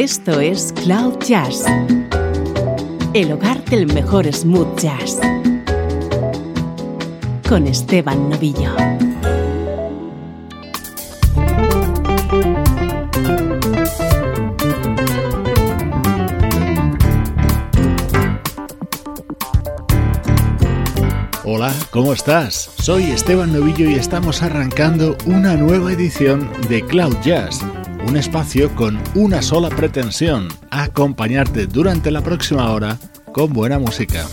Esto es Cloud Jazz, el hogar del mejor smooth jazz, con Esteban Novillo. Hola, ¿cómo estás? Soy Esteban Novillo y estamos arrancando una nueva edición de Cloud Jazz un espacio con una sola pretensión, acompañarte durante la próxima hora con buena música.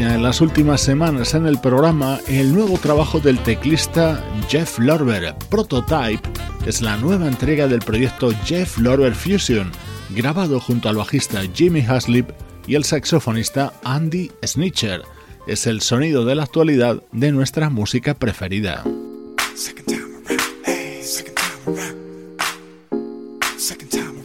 En las últimas semanas en el programa el nuevo trabajo del teclista Jeff Lorber. Prototype es la nueva entrega del proyecto Jeff Lorber Fusion, grabado junto al bajista Jimmy Haslip y el saxofonista Andy Snitcher. Es el sonido de la actualidad de nuestra música preferida.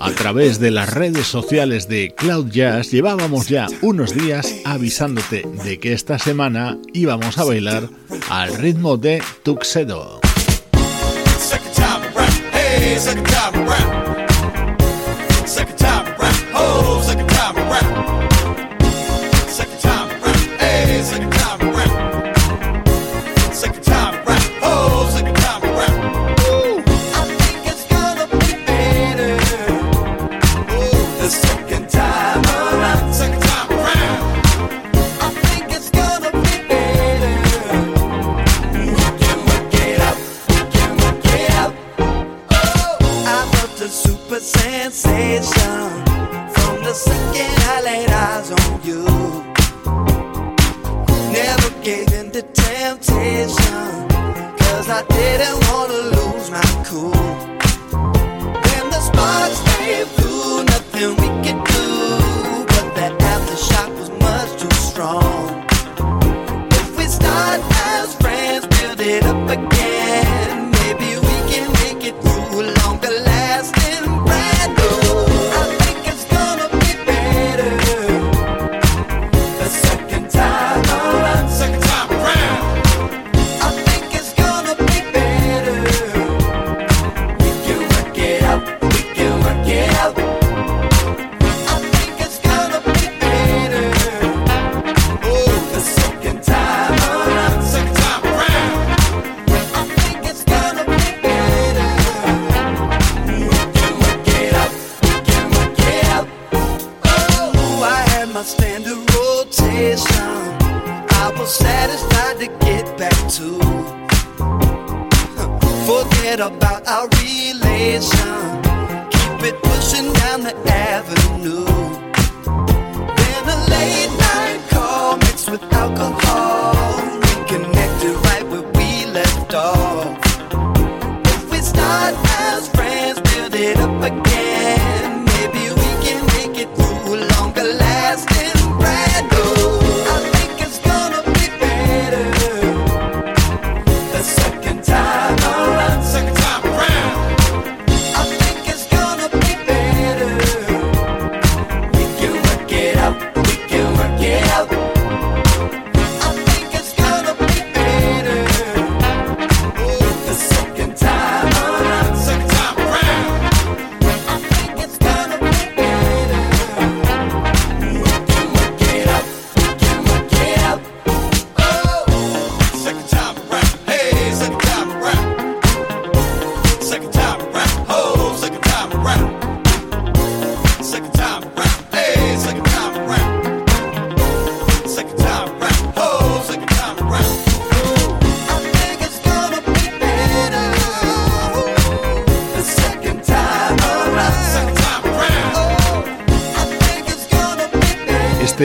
A través de las redes sociales de Cloud Jazz llevábamos ya unos días avisándote de que esta semana íbamos a bailar al ritmo de Tuxedo.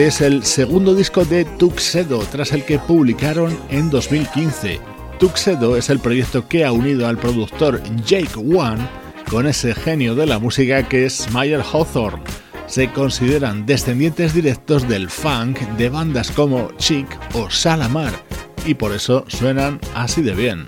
Es el segundo disco de Tuxedo, tras el que publicaron en 2015. Tuxedo es el proyecto que ha unido al productor Jake One con ese genio de la música que es Mayer Hawthorne. Se consideran descendientes directos del funk de bandas como Chic o Salamar y por eso suenan así de bien.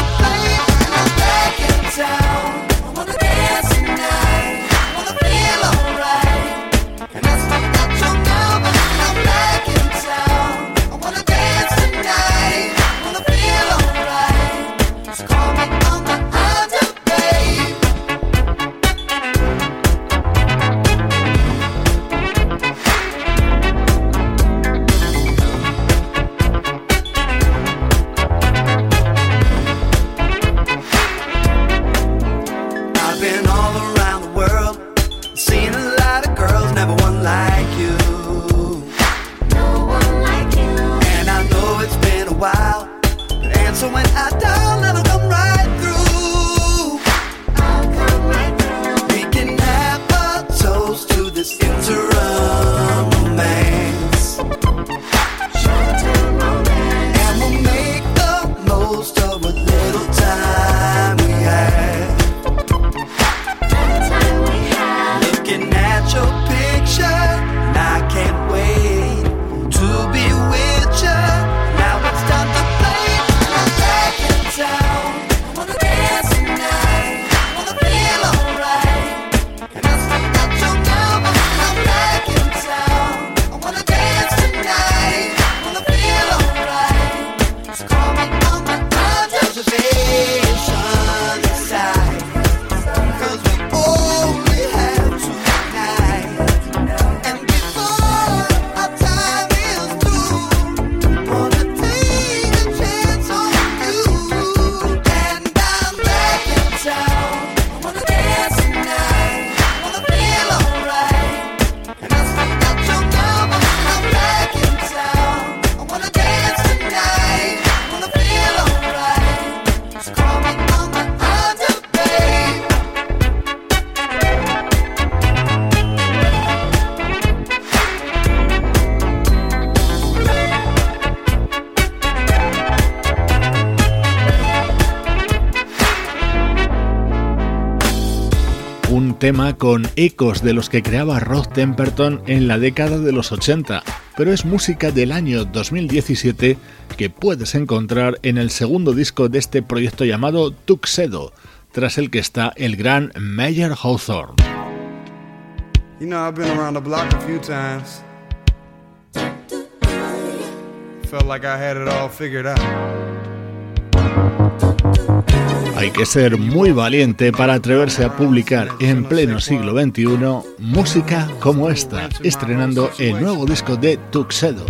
Bye. Tema con ecos de los que creaba Rod Temperton en la década de los 80, pero es música del año 2017 que puedes encontrar en el segundo disco de este proyecto llamado Tuxedo, tras el que está el gran Mayer Hawthorne. Hay que ser muy valiente para atreverse a publicar en pleno siglo XXI música como esta, estrenando el nuevo disco de Tuxedo.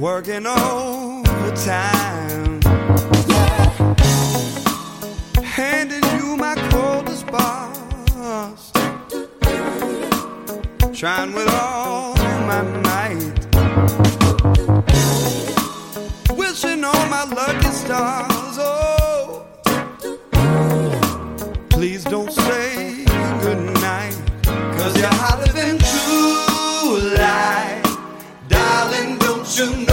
Working overtime. Handing you my coldest boss. Trying with all my might. Wishing on my lucky stars. Oh, please don't say goodnight. Cause you're hotter than true light. Darling, don't you know?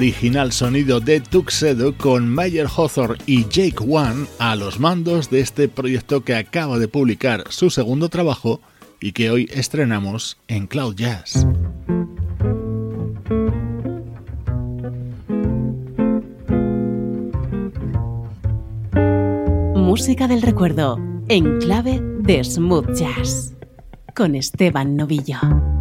Original sonido de Tuxedo con Mayer Hawthorne y Jake One a los mandos de este proyecto que acaba de publicar su segundo trabajo y que hoy estrenamos en Cloud Jazz. Música del recuerdo en clave de smooth jazz con Esteban Novillo.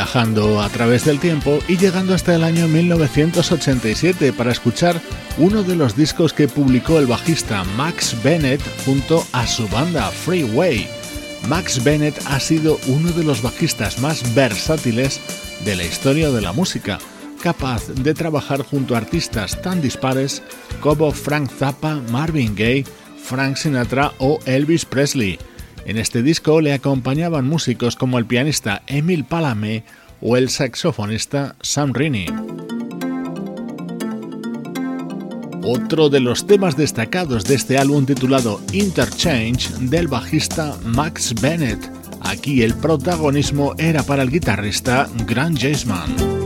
Viajando a través del tiempo y llegando hasta el año 1987 para escuchar uno de los discos que publicó el bajista Max Bennett junto a su banda Freeway. Max Bennett ha sido uno de los bajistas más versátiles de la historia de la música, capaz de trabajar junto a artistas tan dispares como Frank Zappa, Marvin Gaye, Frank Sinatra o Elvis Presley. En este disco le acompañaban músicos como el pianista Emil Palame o el saxofonista Sam Rini. Otro de los temas destacados de este álbum titulado Interchange del bajista Max Bennett. Aquí el protagonismo era para el guitarrista Grant Jaceman.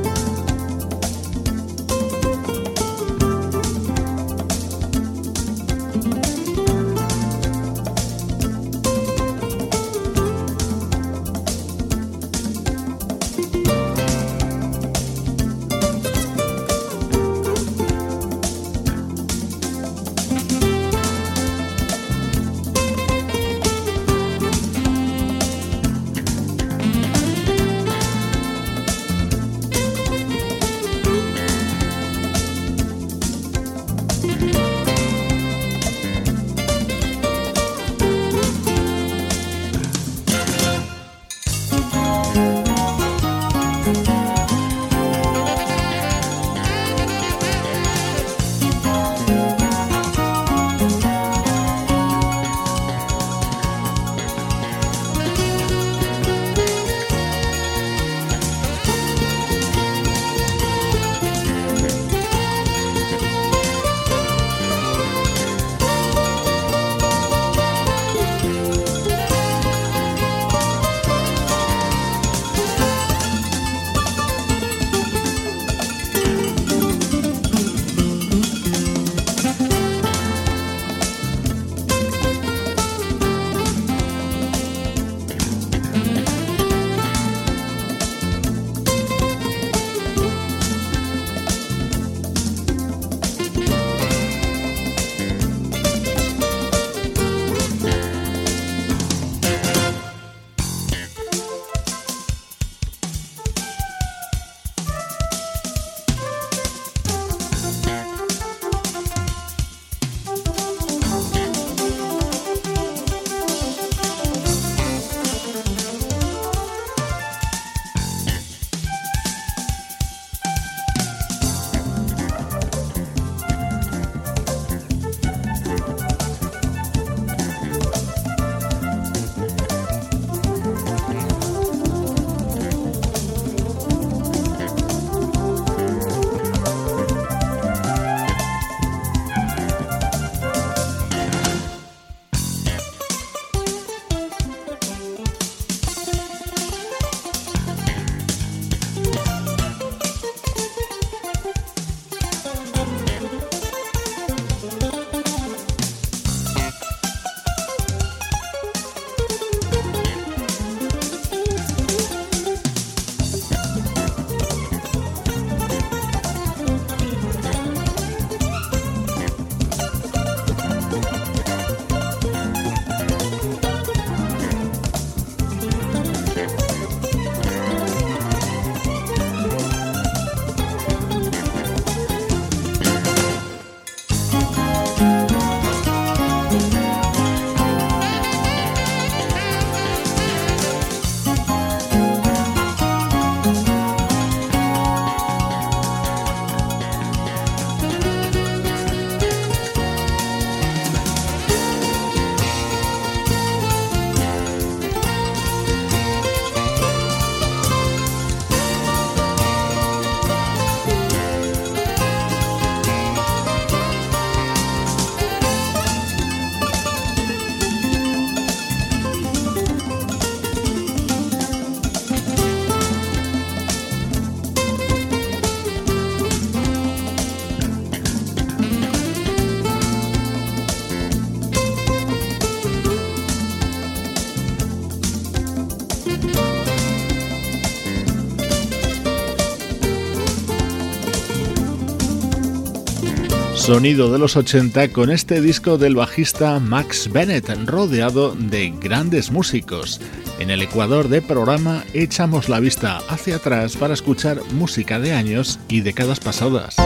Sonido de los 80 con este disco del bajista Max Bennett, rodeado de grandes músicos. En el Ecuador de programa echamos la vista hacia atrás para escuchar música de años y décadas pasadas.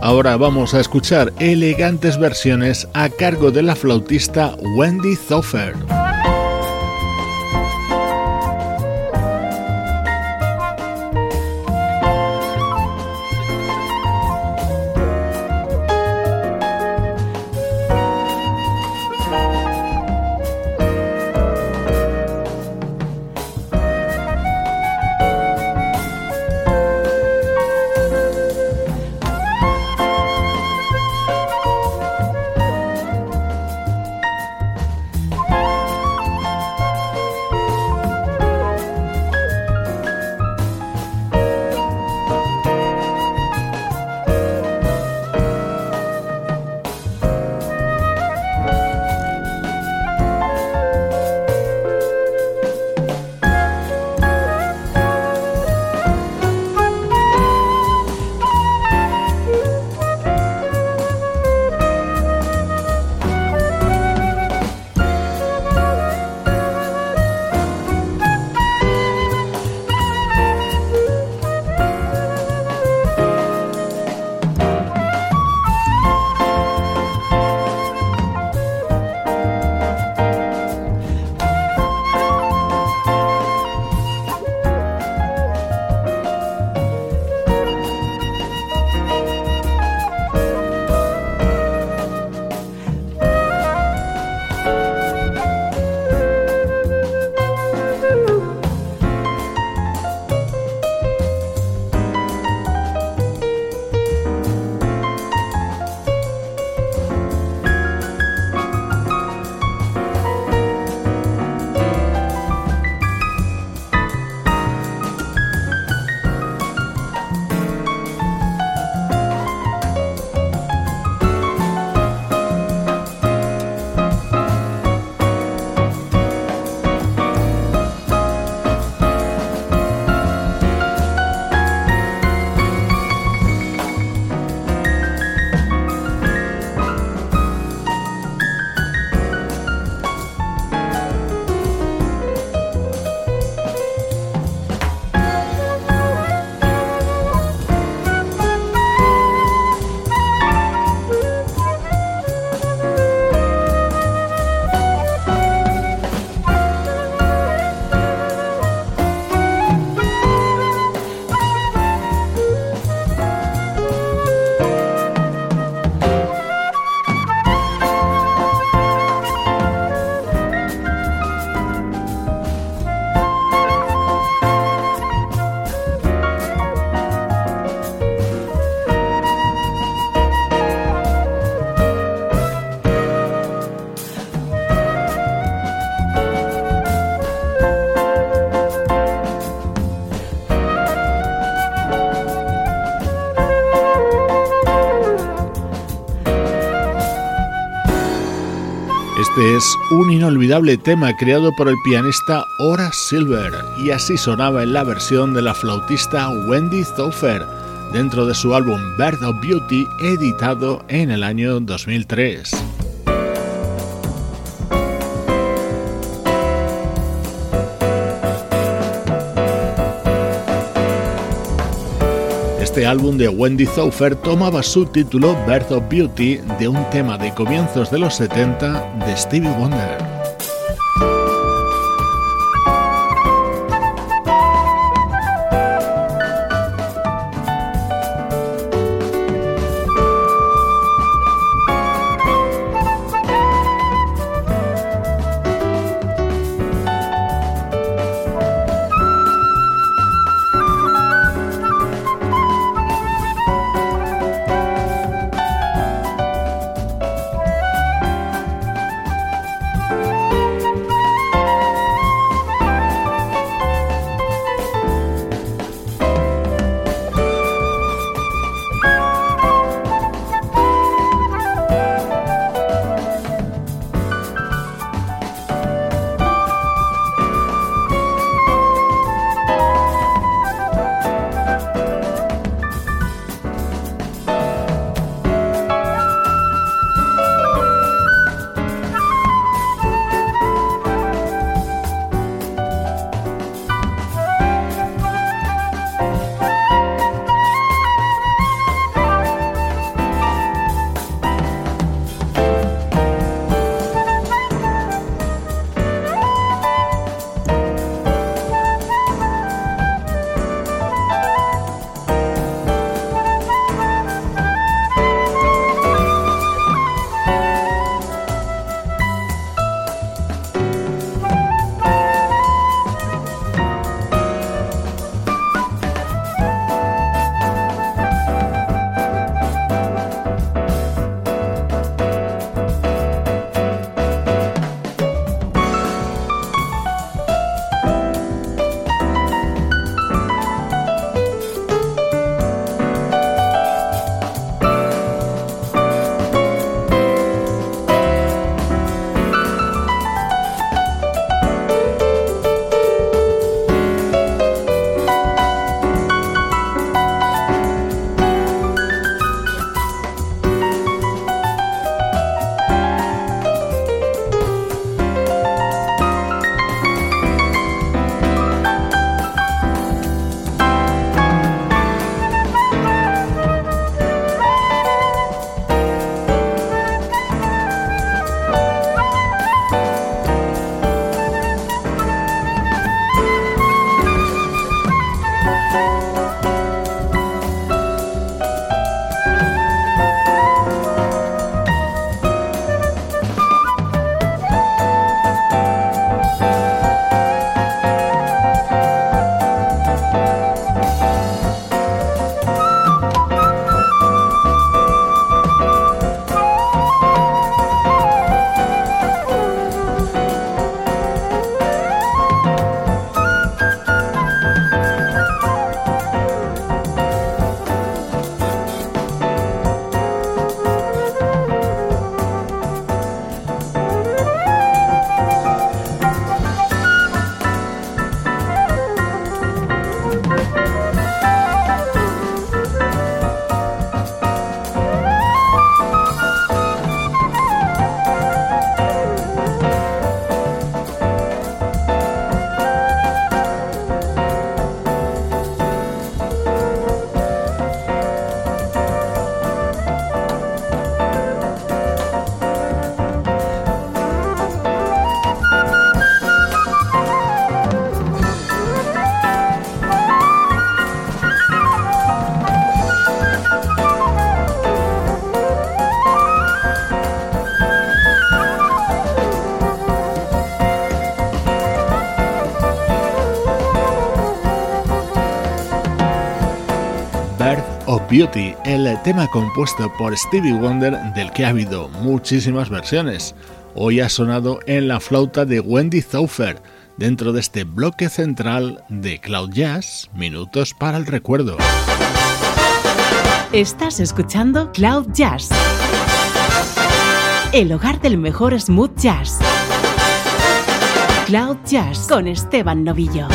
Ahora vamos a escuchar elegantes versiones a cargo de la flautista Wendy Zoffer. Un inolvidable tema creado por el pianista Horace Silver y así sonaba en la versión de la flautista Wendy Thofer dentro de su álbum Bird of Beauty editado en el año 2003. Este álbum de Wendy Zofer tomaba su título Birth of Beauty de un tema de comienzos de los 70 de Stevie Wonder. Beauty, el tema compuesto por Stevie Wonder del que ha habido muchísimas versiones. Hoy ha sonado en la flauta de Wendy Zaufer, dentro de este bloque central de Cloud Jazz, Minutos para el Recuerdo. Estás escuchando Cloud Jazz, el hogar del mejor smooth jazz. Cloud Jazz con Esteban Novillo.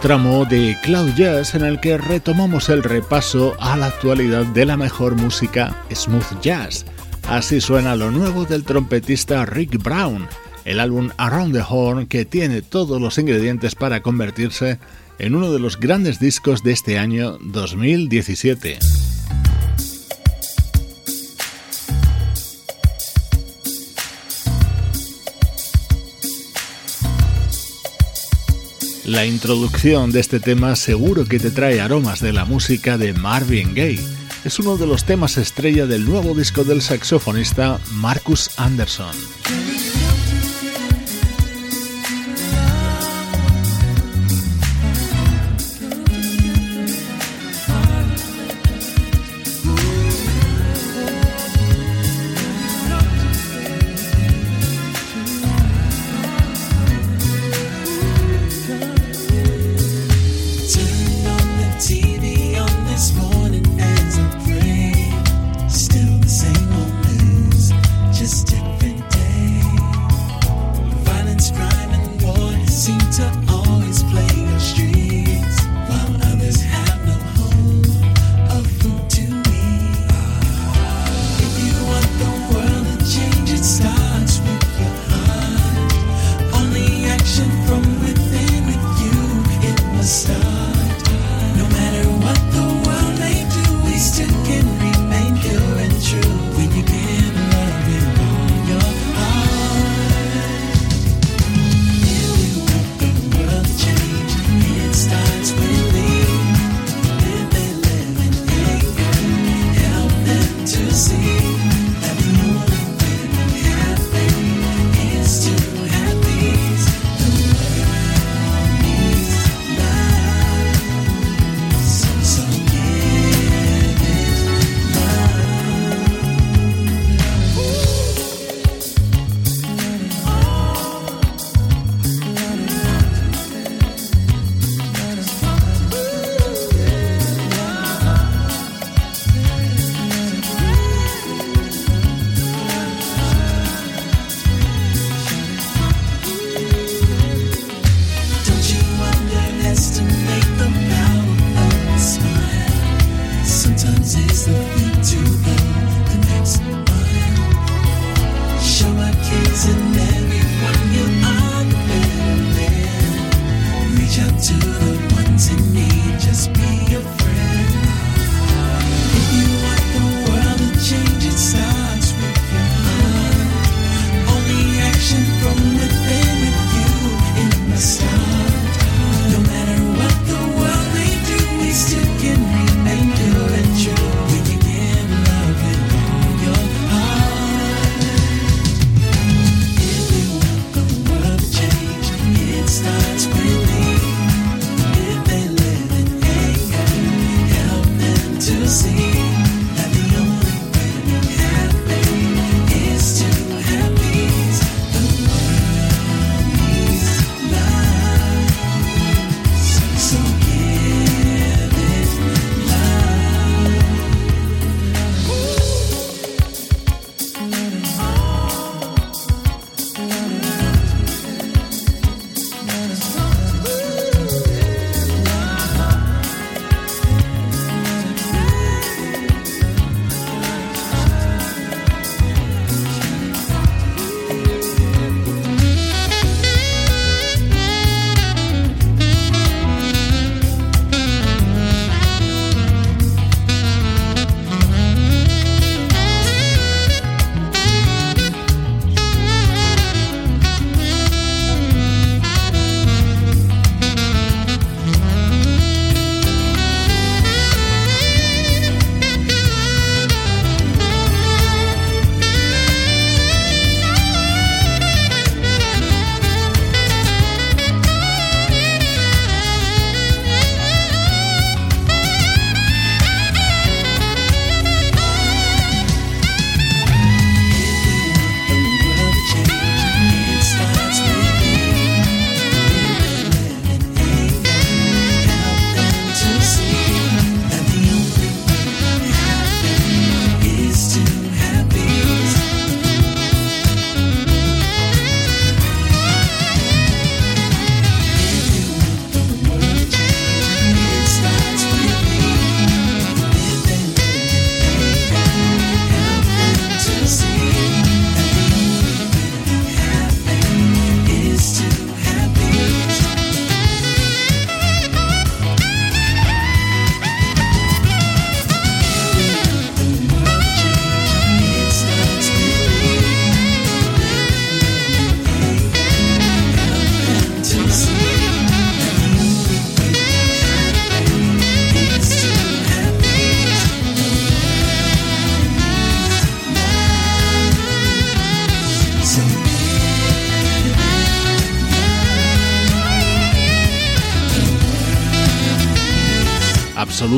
Tramo de Cloud Jazz en el que retomamos el repaso a la actualidad de la mejor música smooth jazz. Así suena lo nuevo del trompetista Rick Brown, el álbum Around the Horn que tiene todos los ingredientes para convertirse en uno de los grandes discos de este año 2017. La introducción de este tema seguro que te trae aromas de la música de Marvin Gaye. Es uno de los temas estrella del nuevo disco del saxofonista Marcus Anderson.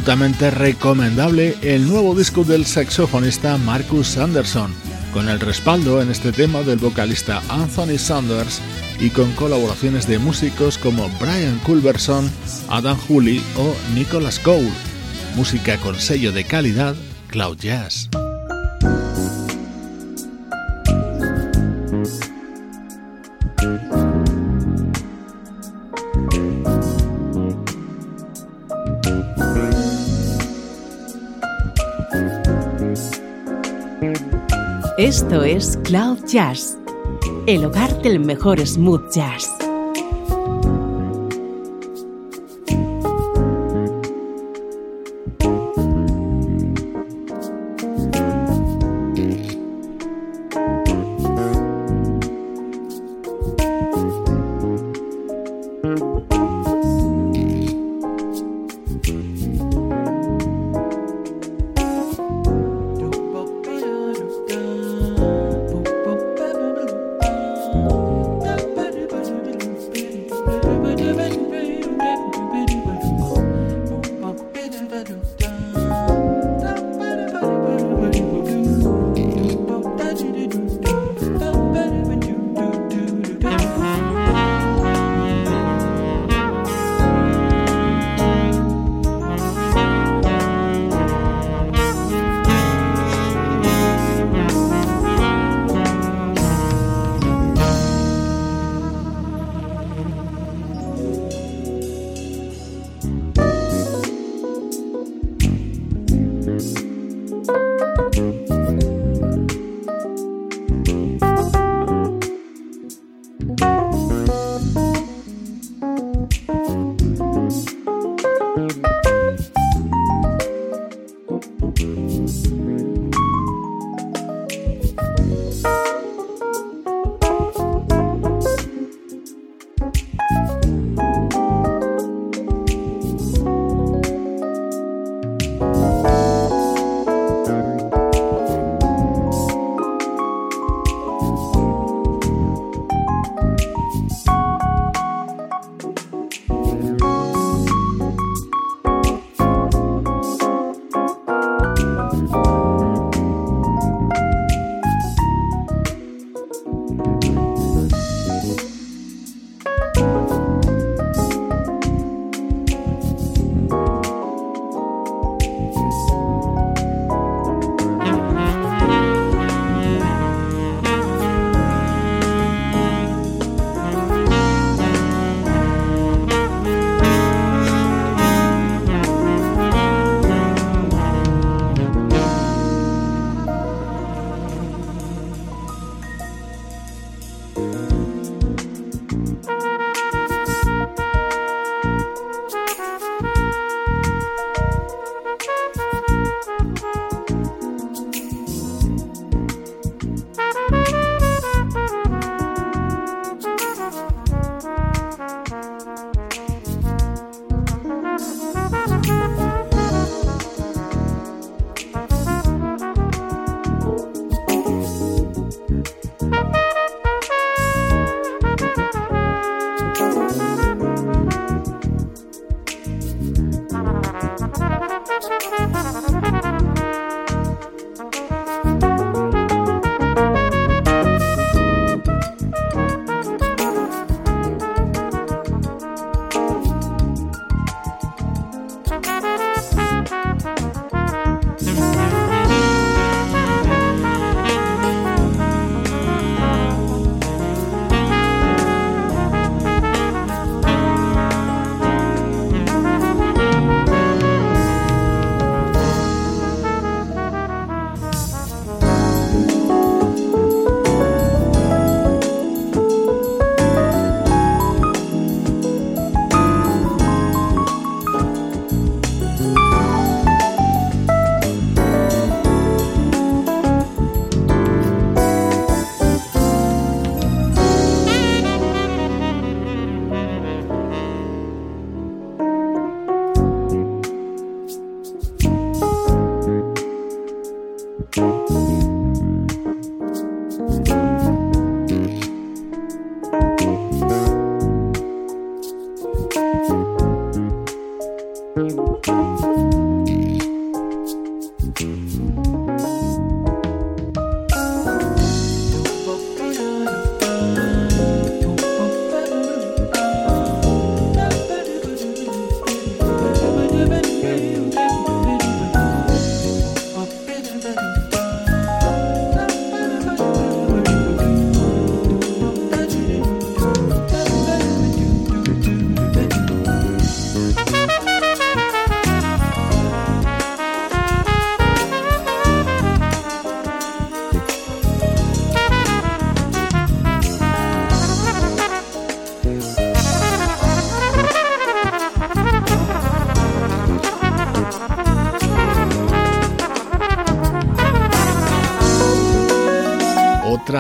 Recomendable el nuevo disco del saxofonista Marcus Anderson, con el respaldo en este tema del vocalista Anthony Sanders y con colaboraciones de músicos como Brian Culberson, Adam Hooley o Nicholas Cole. Música con sello de calidad Cloud Jazz. Esto es Cloud Jazz, el hogar del mejor smooth jazz.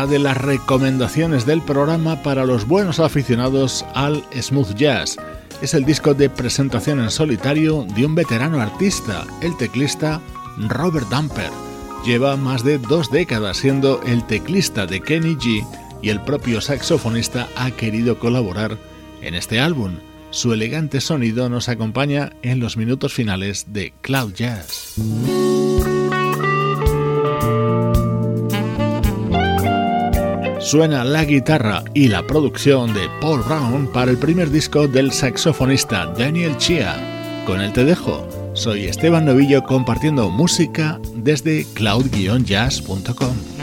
De las recomendaciones del programa para los buenos aficionados al smooth jazz. Es el disco de presentación en solitario de un veterano artista, el teclista Robert Dumper. Lleva más de dos décadas siendo el teclista de Kenny G y el propio saxofonista ha querido colaborar en este álbum. Su elegante sonido nos acompaña en los minutos finales de Cloud Jazz. Suena la guitarra y la producción de Paul Brown para el primer disco del saxofonista Daniel Chia. Con el te dejo. Soy Esteban Novillo compartiendo música desde cloud-jazz.com.